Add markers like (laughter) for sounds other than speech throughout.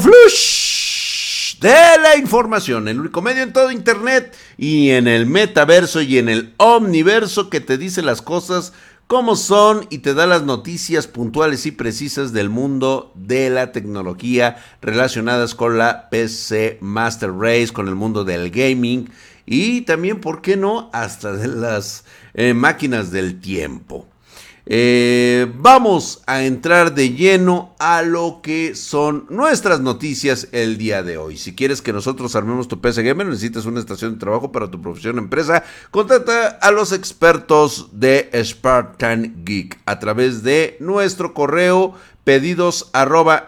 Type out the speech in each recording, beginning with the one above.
flush de la información, el único medio en todo Internet y en el metaverso y en el omniverso que te dice las cosas como son y te da las noticias puntuales y precisas del mundo de la tecnología relacionadas con la PC Master Race, con el mundo del gaming y también, ¿por qué no?, hasta de las eh, máquinas del tiempo. Eh, vamos a entrar de lleno a lo que son nuestras noticias el día de hoy. Si quieres que nosotros armemos tu PC Gamer, necesitas una estación de trabajo para tu profesión empresa, contacta a los expertos de Spartan Geek a través de nuestro correo pedidos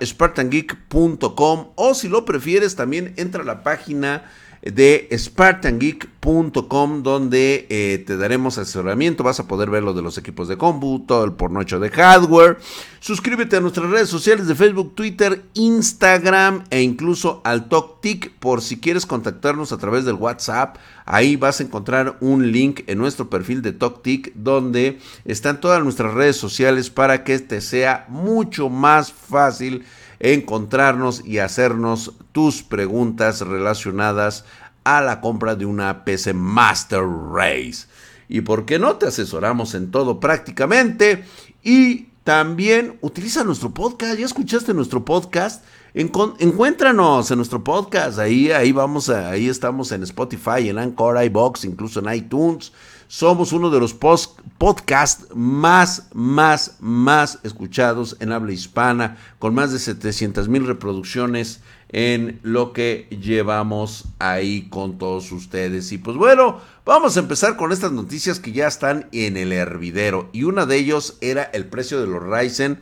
spartangeek.com o si lo prefieres también entra a la página de spartangeek.com donde eh, te daremos asesoramiento, vas a poder ver lo de los equipos de cómputo, el porno hecho de hardware. Suscríbete a nuestras redes sociales de Facebook, Twitter, Instagram e incluso al TalkTic por si quieres contactarnos a través del WhatsApp. Ahí vas a encontrar un link en nuestro perfil de TalkTic donde están todas nuestras redes sociales para que te sea mucho más fácil encontrarnos y hacernos tus preguntas relacionadas a la compra de una PC Master Race. Y por qué no, te asesoramos en todo prácticamente. Y también utiliza nuestro podcast. ¿Ya escuchaste nuestro podcast? encuéntranos en nuestro podcast. Ahí, ahí vamos, ahí estamos en Spotify, en Anchor, iBox, incluso en iTunes. Somos uno de los podcasts más, más, más escuchados en habla hispana, con más de 700 mil reproducciones en lo que llevamos ahí con todos ustedes. Y pues bueno, vamos a empezar con estas noticias que ya están en el hervidero. Y una de ellos era el precio de los Ryzen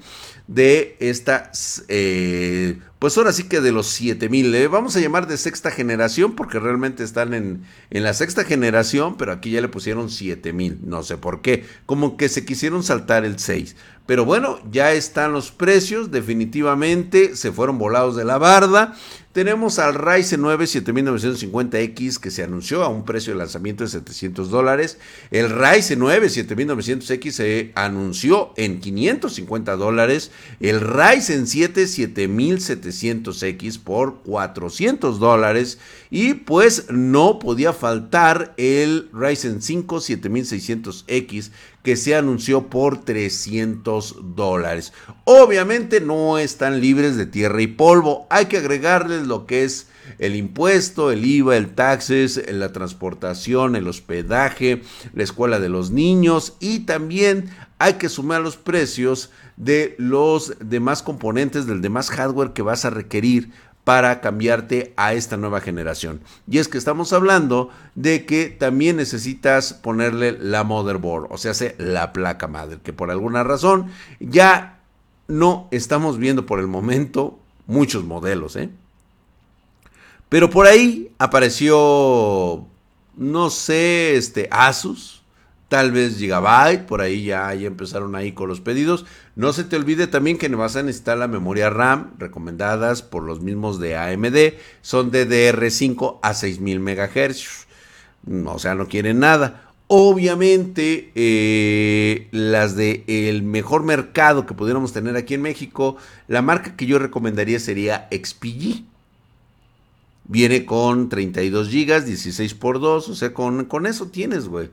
de esta, eh, pues ahora sí que de los 7000, ¿eh? vamos a llamar de sexta generación porque realmente están en, en la sexta generación, pero aquí ya le pusieron 7000, no sé por qué, como que se quisieron saltar el 6. Pero bueno, ya están los precios, definitivamente se fueron volados de la barda. Tenemos al Ryzen 9 7950X que se anunció a un precio de lanzamiento de 700 dólares. El Ryzen 9 7900X se anunció en 550 dólares. El Ryzen 7 7700X por 400 dólares. Y pues no podía faltar el Ryzen 5 7600X que se anunció por 300 dólares. Obviamente no están libres de tierra y polvo. Hay que agregarles lo que es el impuesto, el IVA, el taxes, la transportación, el hospedaje, la escuela de los niños y también hay que sumar los precios de los demás componentes, del demás hardware que vas a requerir para cambiarte a esta nueva generación. Y es que estamos hablando de que también necesitas ponerle la motherboard, o sea, la placa madre, que por alguna razón ya no estamos viendo por el momento muchos modelos, ¿eh? Pero por ahí apareció, no sé, este Asus, tal vez Gigabyte, por ahí ya, empezaron ahí con los pedidos. No se te olvide también que vas a necesitar la memoria RAM recomendadas por los mismos de AMD, son DDR5 a 6000 MHz, o sea, no quieren nada. Obviamente, eh, las de el mejor mercado que pudiéramos tener aquí en México, la marca que yo recomendaría sería XPG. Viene con 32 GB, 16 x 2, o sea, con, con eso tienes, güey.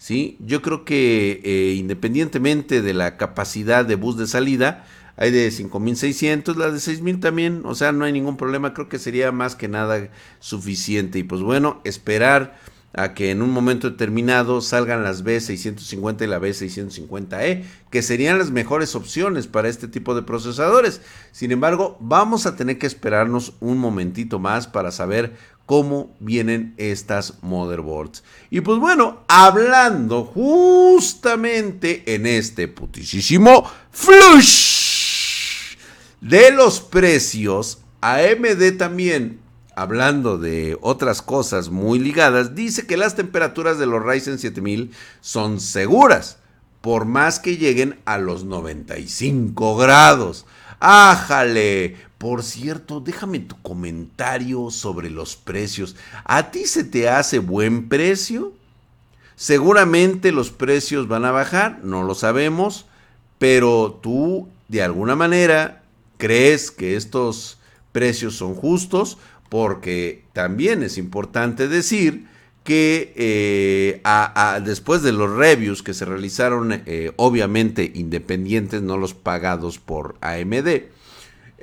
¿sí? Yo creo que eh, independientemente de la capacidad de bus de salida, hay de 5600, la de 6000 también, o sea, no hay ningún problema, creo que sería más que nada suficiente. Y pues bueno, esperar a que en un momento determinado salgan las B650 y la B650E, que serían las mejores opciones para este tipo de procesadores. Sin embargo, vamos a tener que esperarnos un momentito más para saber cómo vienen estas motherboards. Y pues bueno, hablando justamente en este putisísimo flush de los precios, AMD también, hablando de otras cosas muy ligadas, dice que las temperaturas de los Ryzen 7000 son seguras, por más que lleguen a los 95 grados. ¡Ájale! Por cierto, déjame tu comentario sobre los precios. ¿A ti se te hace buen precio? Seguramente los precios van a bajar, no lo sabemos, pero tú de alguna manera crees que estos precios son justos, porque también es importante decir que eh, después de los reviews que se realizaron, eh, obviamente independientes, no los pagados por AMD,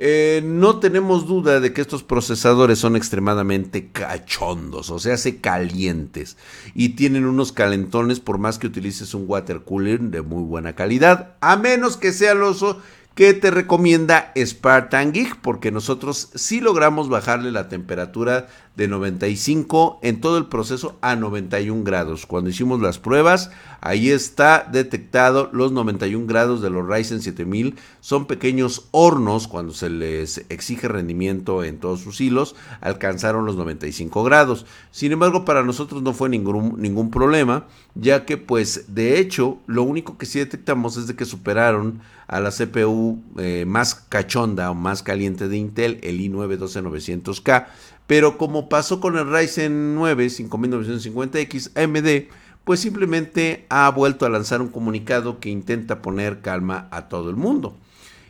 eh, no tenemos duda de que estos procesadores son extremadamente cachondos, o sea, se calientes y tienen unos calentones por más que utilices un water cooler de muy buena calidad, a menos que sea el oso que te recomienda Spartan Geek, porque nosotros sí logramos bajarle la temperatura de 95 en todo el proceso a 91 grados. Cuando hicimos las pruebas, ahí está detectado los 91 grados de los Ryzen 7000. Son pequeños hornos cuando se les exige rendimiento en todos sus hilos, alcanzaron los 95 grados. Sin embargo, para nosotros no fue ningún, ningún problema, ya que pues de hecho lo único que sí detectamos es de que superaron a la CPU eh, más cachonda o más caliente de Intel, el i9 12900K, pero como pasó con el Ryzen 9 5950X AMD, pues simplemente ha vuelto a lanzar un comunicado que intenta poner calma a todo el mundo.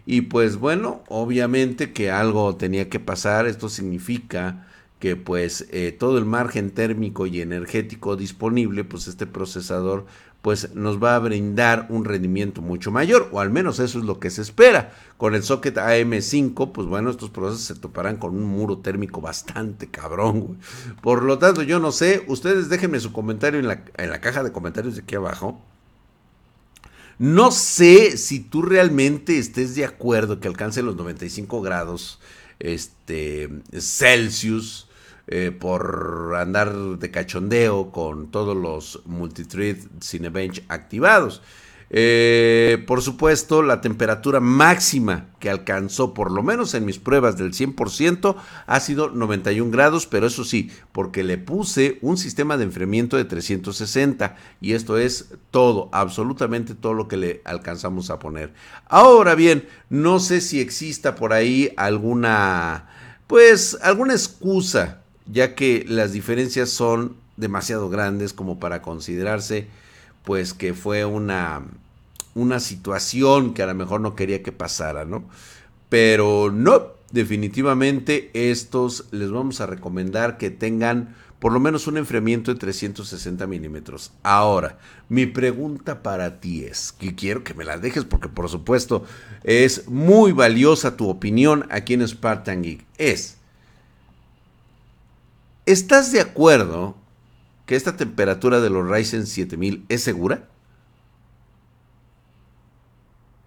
Y pues bueno, obviamente que algo tenía que pasar, esto significa que pues eh, todo el margen térmico y energético disponible, pues este procesador pues nos va a brindar un rendimiento mucho mayor, o al menos eso es lo que se espera. Con el socket AM5, pues bueno, estos procesos se toparán con un muro térmico bastante cabrón, Por lo tanto, yo no sé, ustedes déjenme su comentario en la, en la caja de comentarios de aquí abajo. No sé si tú realmente estés de acuerdo que alcance los 95 grados este, Celsius eh, por andar de cachondeo con todos los multithread Cinebench activados. Eh, por supuesto, la temperatura máxima que alcanzó, por lo menos en mis pruebas del 100%, ha sido 91 grados, pero eso sí, porque le puse un sistema de enfriamiento de 360 y esto es todo, absolutamente todo lo que le alcanzamos a poner. Ahora bien, no sé si exista por ahí alguna, pues, alguna excusa ya que las diferencias son demasiado grandes como para considerarse pues que fue una, una situación que a lo mejor no quería que pasara, ¿no? Pero no, definitivamente estos les vamos a recomendar que tengan por lo menos un enfriamiento de 360 milímetros. Ahora, mi pregunta para ti es, que quiero que me la dejes porque por supuesto es muy valiosa tu opinión aquí en Spartan Geek, es, ¿Estás de acuerdo que esta temperatura de los Ryzen 7000 es segura?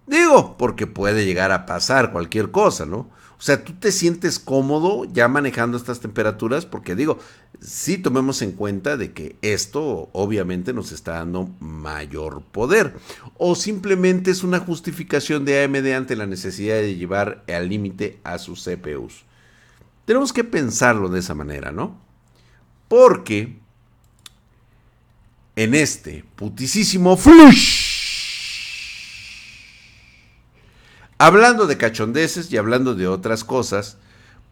Digo, porque puede llegar a pasar cualquier cosa, ¿no? O sea, tú te sientes cómodo ya manejando estas temperaturas, porque digo, sí tomemos en cuenta de que esto obviamente nos está dando mayor poder, o simplemente es una justificación de AMD ante la necesidad de llevar al límite a sus CPUs. Tenemos que pensarlo de esa manera, ¿no? Porque en este putisísimo flush, hablando de cachondeces y hablando de otras cosas,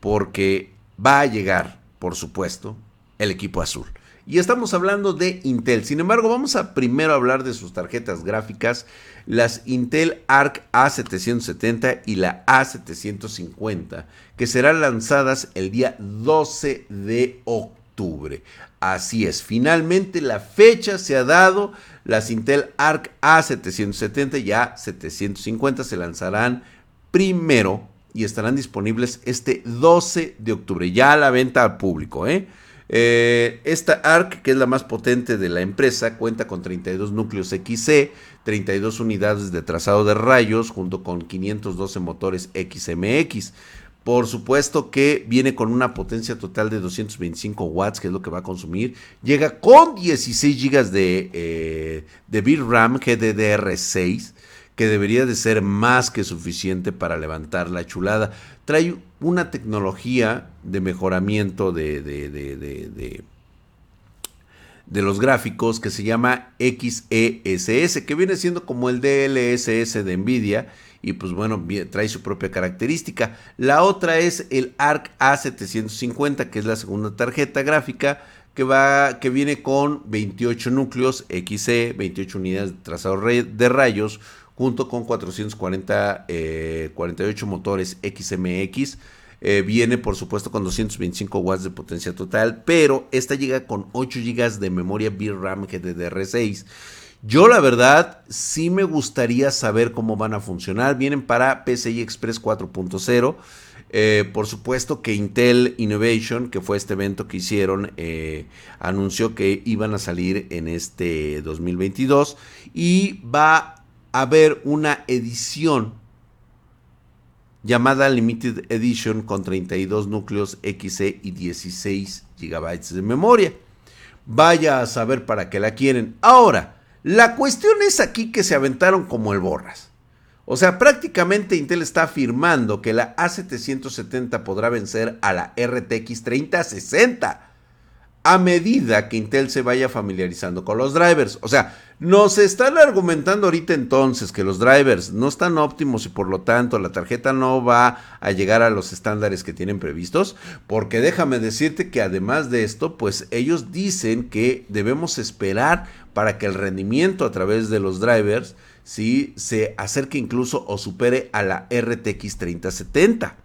porque va a llegar, por supuesto, el equipo azul. Y estamos hablando de Intel. Sin embargo, vamos a primero hablar de sus tarjetas gráficas, las Intel Arc A770 y la A750, que serán lanzadas el día 12 de Así es, finalmente la fecha se ha dado. Las Intel Arc A770 y A750 se lanzarán primero y estarán disponibles este 12 de octubre, ya a la venta al público. ¿eh? Eh, esta ARC, que es la más potente de la empresa, cuenta con 32 núcleos XC, 32 unidades de trazado de rayos, junto con 512 motores XMX. Por supuesto que viene con una potencia total de 225 watts, que es lo que va a consumir. Llega con 16 GB de, eh, de VRAM GDDR6, que debería de ser más que suficiente para levantar la chulada. Trae una tecnología de mejoramiento de, de, de, de los gráficos que se llama XESS, que viene siendo como el DLSS de Nvidia y pues bueno, trae su propia característica. La otra es el ARC A750, que es la segunda tarjeta gráfica que va que viene con 28 núcleos XC, 28 unidades de trazado de rayos junto con 440 48 eh, motores XMX. Eh, viene por supuesto con 225 watts de potencia total, pero esta llega con 8 GB de memoria VRAM GDDR6. Yo la verdad sí me gustaría saber cómo van a funcionar. Vienen para PCI Express 4.0. Eh, por supuesto que Intel Innovation, que fue este evento que hicieron, eh, anunció que iban a salir en este 2022 y va a haber una edición llamada Limited Edition con 32 núcleos XE y 16 GB de memoria. Vaya a saber para qué la quieren. Ahora, la cuestión es aquí que se aventaron como el borras. O sea, prácticamente Intel está afirmando que la A770 podrá vencer a la RTX 3060 a medida que Intel se vaya familiarizando con los drivers. O sea, nos están argumentando ahorita entonces que los drivers no están óptimos y por lo tanto la tarjeta no va a llegar a los estándares que tienen previstos. Porque déjame decirte que además de esto, pues ellos dicen que debemos esperar para que el rendimiento a través de los drivers ¿sí? se acerque incluso o supere a la RTX 3070.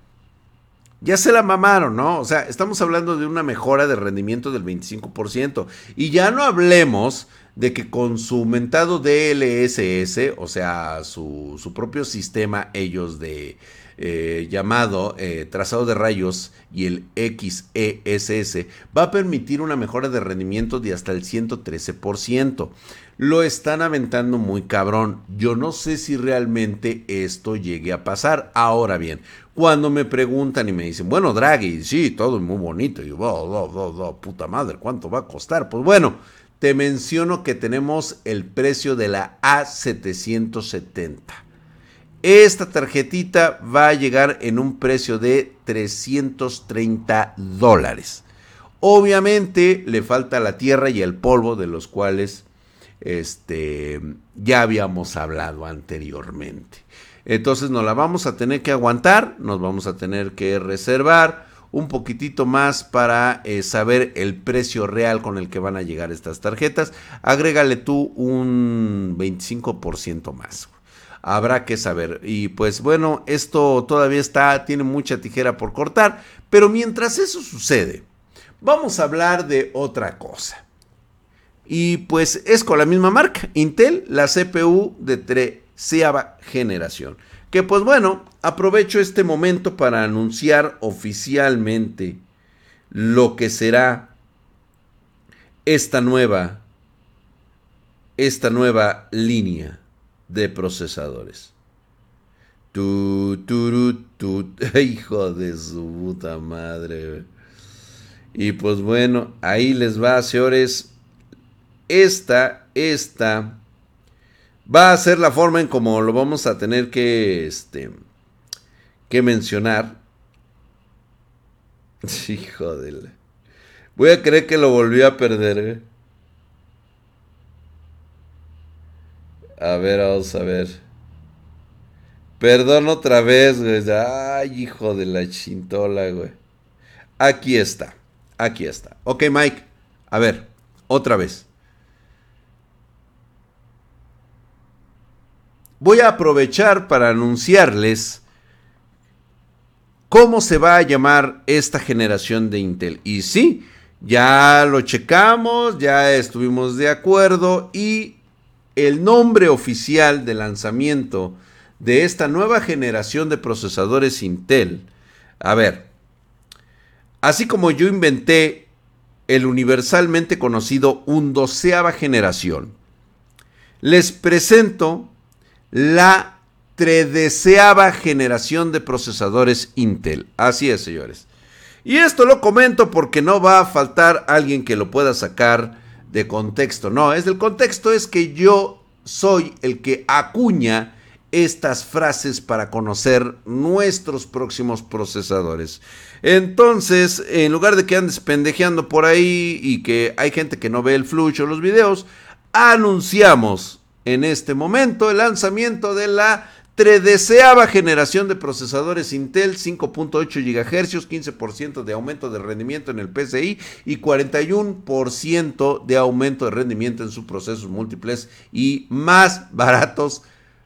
Ya se la mamaron, ¿no? O sea, estamos hablando de una mejora de rendimiento del 25%. Y ya no hablemos de que con su mentado DLSS, o sea, su, su propio sistema, ellos de eh, llamado eh, trazado de rayos y el XESS, va a permitir una mejora de rendimiento de hasta el 113% lo están aventando muy cabrón. Yo no sé si realmente esto llegue a pasar. Ahora bien, cuando me preguntan y me dicen, bueno, Draghi, sí, todo es muy bonito. Y yo, oh, puta madre, ¿cuánto va a costar? Pues bueno, te menciono que tenemos el precio de la A770. Esta tarjetita va a llegar en un precio de 330 dólares. Obviamente le falta la tierra y el polvo de los cuales este, ya habíamos hablado anteriormente. Entonces nos la vamos a tener que aguantar, nos vamos a tener que reservar un poquitito más para eh, saber el precio real con el que van a llegar estas tarjetas. Agrégale tú un 25% más. Habrá que saber. Y pues bueno, esto todavía está, tiene mucha tijera por cortar. Pero mientras eso sucede, vamos a hablar de otra cosa. Y pues es con la misma marca, Intel, la CPU de treceava generación. Que pues bueno, aprovecho este momento para anunciar oficialmente lo que será esta nueva, esta nueva línea de procesadores. Tu, tu, tu, (laughs) hijo de su puta madre. Y pues bueno, ahí les va, señores esta, esta va a ser la forma en como lo vamos a tener que, este, que mencionar. (laughs) Hijo de Voy a creer que lo volvió a perder. ¿eh? A ver, vamos a ver. Perdón otra vez, güey. Ay, hijo de la chintola, güey. Aquí está. Aquí está. Ok, Mike. A ver, otra vez. Voy a aprovechar para anunciarles cómo se va a llamar esta generación de Intel. Y sí, ya lo checamos, ya estuvimos de acuerdo y el nombre oficial de lanzamiento de esta nueva generación de procesadores Intel. A ver, así como yo inventé el universalmente conocido un doceava generación, les presento la treceava generación de procesadores Intel. Así es, señores. Y esto lo comento porque no va a faltar alguien que lo pueda sacar de contexto. No, es del contexto es que yo soy el que acuña estas frases para conocer nuestros próximos procesadores. Entonces, en lugar de que andes pendejeando por ahí y que hay gente que no ve el flujo o los videos, anunciamos en este momento el lanzamiento de la treceava generación de procesadores Intel 5.8 GHz, 15% de aumento de rendimiento en el PCI y 41% de aumento de rendimiento en sus procesos múltiples y más baratos.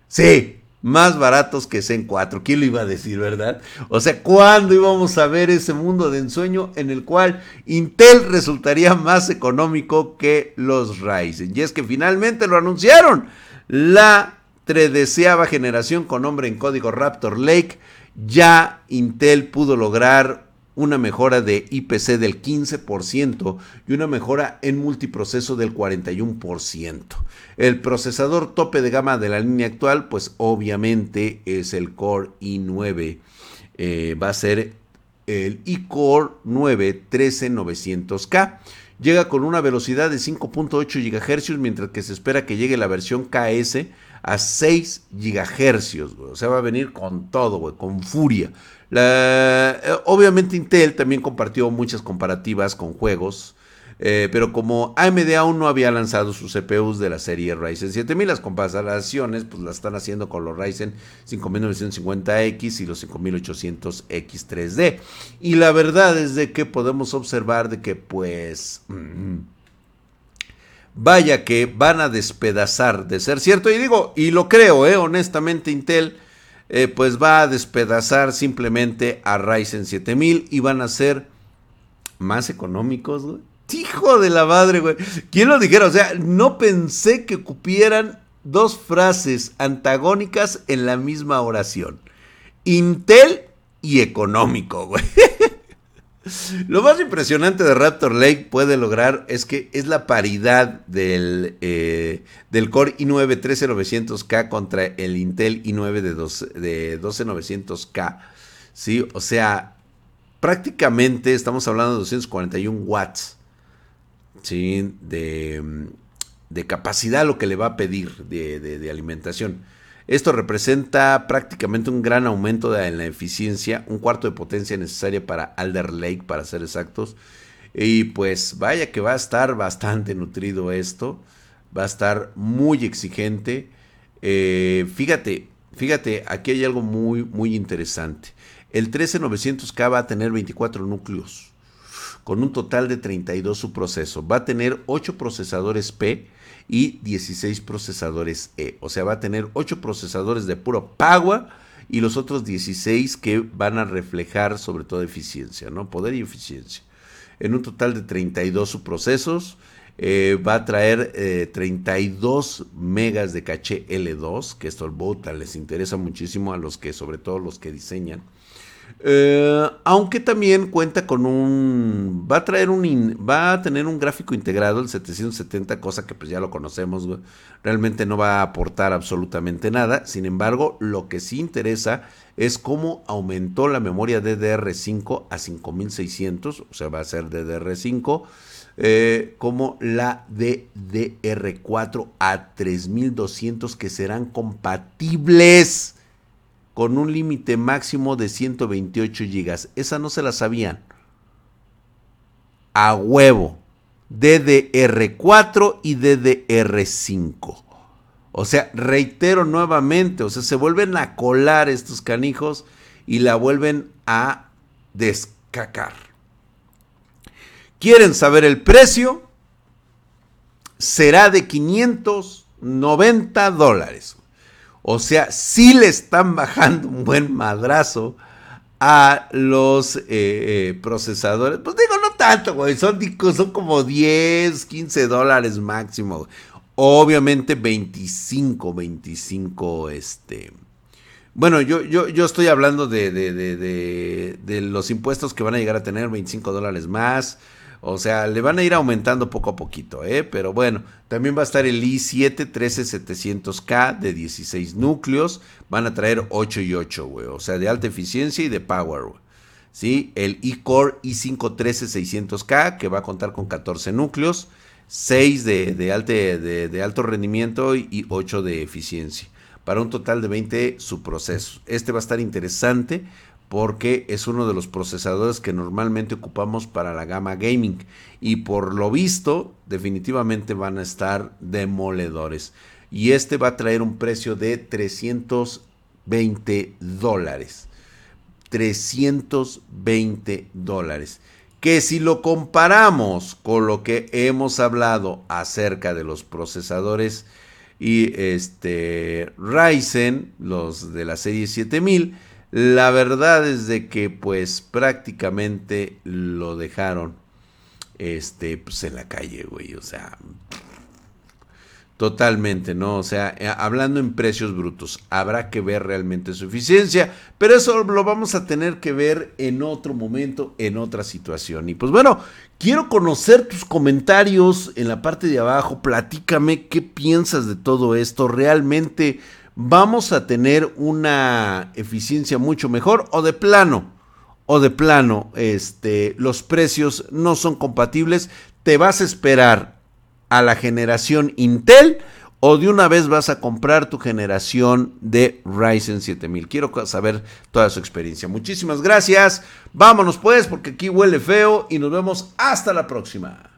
Sí, más baratos que Zen 4. ¿Quién lo iba a decir, verdad? O sea, ¿cuándo íbamos a ver ese mundo de ensueño en el cual Intel resultaría más económico que los Ryzen? Y es que finalmente lo anunciaron. La treceava generación con nombre en código Raptor Lake, ya Intel pudo lograr una mejora de IPC del 15% y una mejora en multiproceso del 41%. El procesador tope de gama de la línea actual, pues obviamente es el Core i9. Eh, va a ser el iCore 9 13900K. Llega con una velocidad de 5.8 GHz, mientras que se espera que llegue la versión KS a 6 GHz. O sea, va a venir con todo, con furia. Eh, obviamente Intel también compartió muchas comparativas con juegos, eh, pero como AMD aún no había lanzado sus CPUs de la serie Ryzen 7000, las comparaciones pues las están haciendo con los Ryzen 5950X y los 5800X 3D. Y la verdad es de que podemos observar de que pues... Mm, vaya que van a despedazar de ser cierto. Y digo, y lo creo, eh, honestamente Intel eh, pues va a despedazar simplemente a Ryzen 7000 y van a ser más económicos, güey. Hijo de la madre, güey. ¿Quién lo dijera? O sea, no pensé que cupieran dos frases antagónicas en la misma oración. Intel y económico, güey. (laughs) (laughs) Lo más impresionante de Raptor Lake puede lograr es que es la paridad del, eh, del Core i9 13900K contra el Intel i9 de, de 12900K. ¿sí? O sea, prácticamente estamos hablando de 241 watts ¿sí? de, de capacidad lo que le va a pedir de alimentación. Esto representa prácticamente un gran aumento de la eficiencia, un cuarto de potencia necesaria para Alder Lake, para ser exactos. Y pues vaya que va a estar bastante nutrido esto, va a estar muy exigente. Eh, fíjate, fíjate, aquí hay algo muy, muy interesante. El 13900K va a tener 24 núcleos, con un total de 32 subprocesos. Va a tener 8 procesadores P y 16 procesadores E. O sea, va a tener 8 procesadores de puro power y los otros 16 que van a reflejar sobre todo eficiencia, ¿no? Poder y eficiencia. En un total de 32 subprocesos. Eh, va a traer 32 eh, megas de caché L2, que esto al les interesa muchísimo a los que, sobre todo los que diseñan. Eh, aunque también cuenta con un. Va a traer un. va a tener un gráfico integrado, el 770, cosa que pues ya lo conocemos, Realmente no va a aportar absolutamente nada. Sin embargo, lo que sí interesa es cómo aumentó la memoria DDR5 a 5600, o sea, va a ser DDR5. Eh, como la DDR4 a 3200 que serán compatibles con un límite máximo de 128 GB. Esa no se la sabían. A huevo. DDR4 y DDR5. O sea, reitero nuevamente, o sea, se vuelven a colar estos canijos y la vuelven a descacar. ¿Quieren saber el precio? Será de 590 dólares. O sea, sí le están bajando un buen madrazo a los eh, eh, procesadores. Pues digo, no tanto, güey. Son, son como 10, 15 dólares máximo. Obviamente 25, 25, este... Bueno, yo, yo, yo estoy hablando de, de, de, de, los impuestos que van a llegar a tener 25 dólares más. O sea, le van a ir aumentando poco a poquito, ¿eh? Pero bueno, también va a estar el i7 13700K de 16 núcleos. Van a traer 8 y 8, güey. O sea, de alta eficiencia y de power. ¿Sí? El i-Core i5 13600K que va a contar con 14 núcleos. 6 de, de, de, alto rendimiento y 8 de eficiencia. Para un total de 20 subprocesos. Este va a estar interesante porque es uno de los procesadores que normalmente ocupamos para la gama gaming. Y por lo visto definitivamente van a estar demoledores. Y este va a traer un precio de 320 dólares. 320 dólares. Que si lo comparamos con lo que hemos hablado acerca de los procesadores y este Ryzen, los de la serie 7000, la verdad es de que pues prácticamente lo dejaron este pues en la calle, güey, o sea, Totalmente, ¿no? O sea, eh, hablando en precios brutos, habrá que ver realmente su eficiencia, pero eso lo vamos a tener que ver en otro momento, en otra situación. Y pues bueno, quiero conocer tus comentarios en la parte de abajo, platícame qué piensas de todo esto, realmente vamos a tener una eficiencia mucho mejor o de plano, o de plano, este, los precios no son compatibles, te vas a esperar a la generación Intel o de una vez vas a comprar tu generación de Ryzen 7000. Quiero saber toda su experiencia. Muchísimas gracias. Vámonos pues porque aquí huele feo y nos vemos hasta la próxima.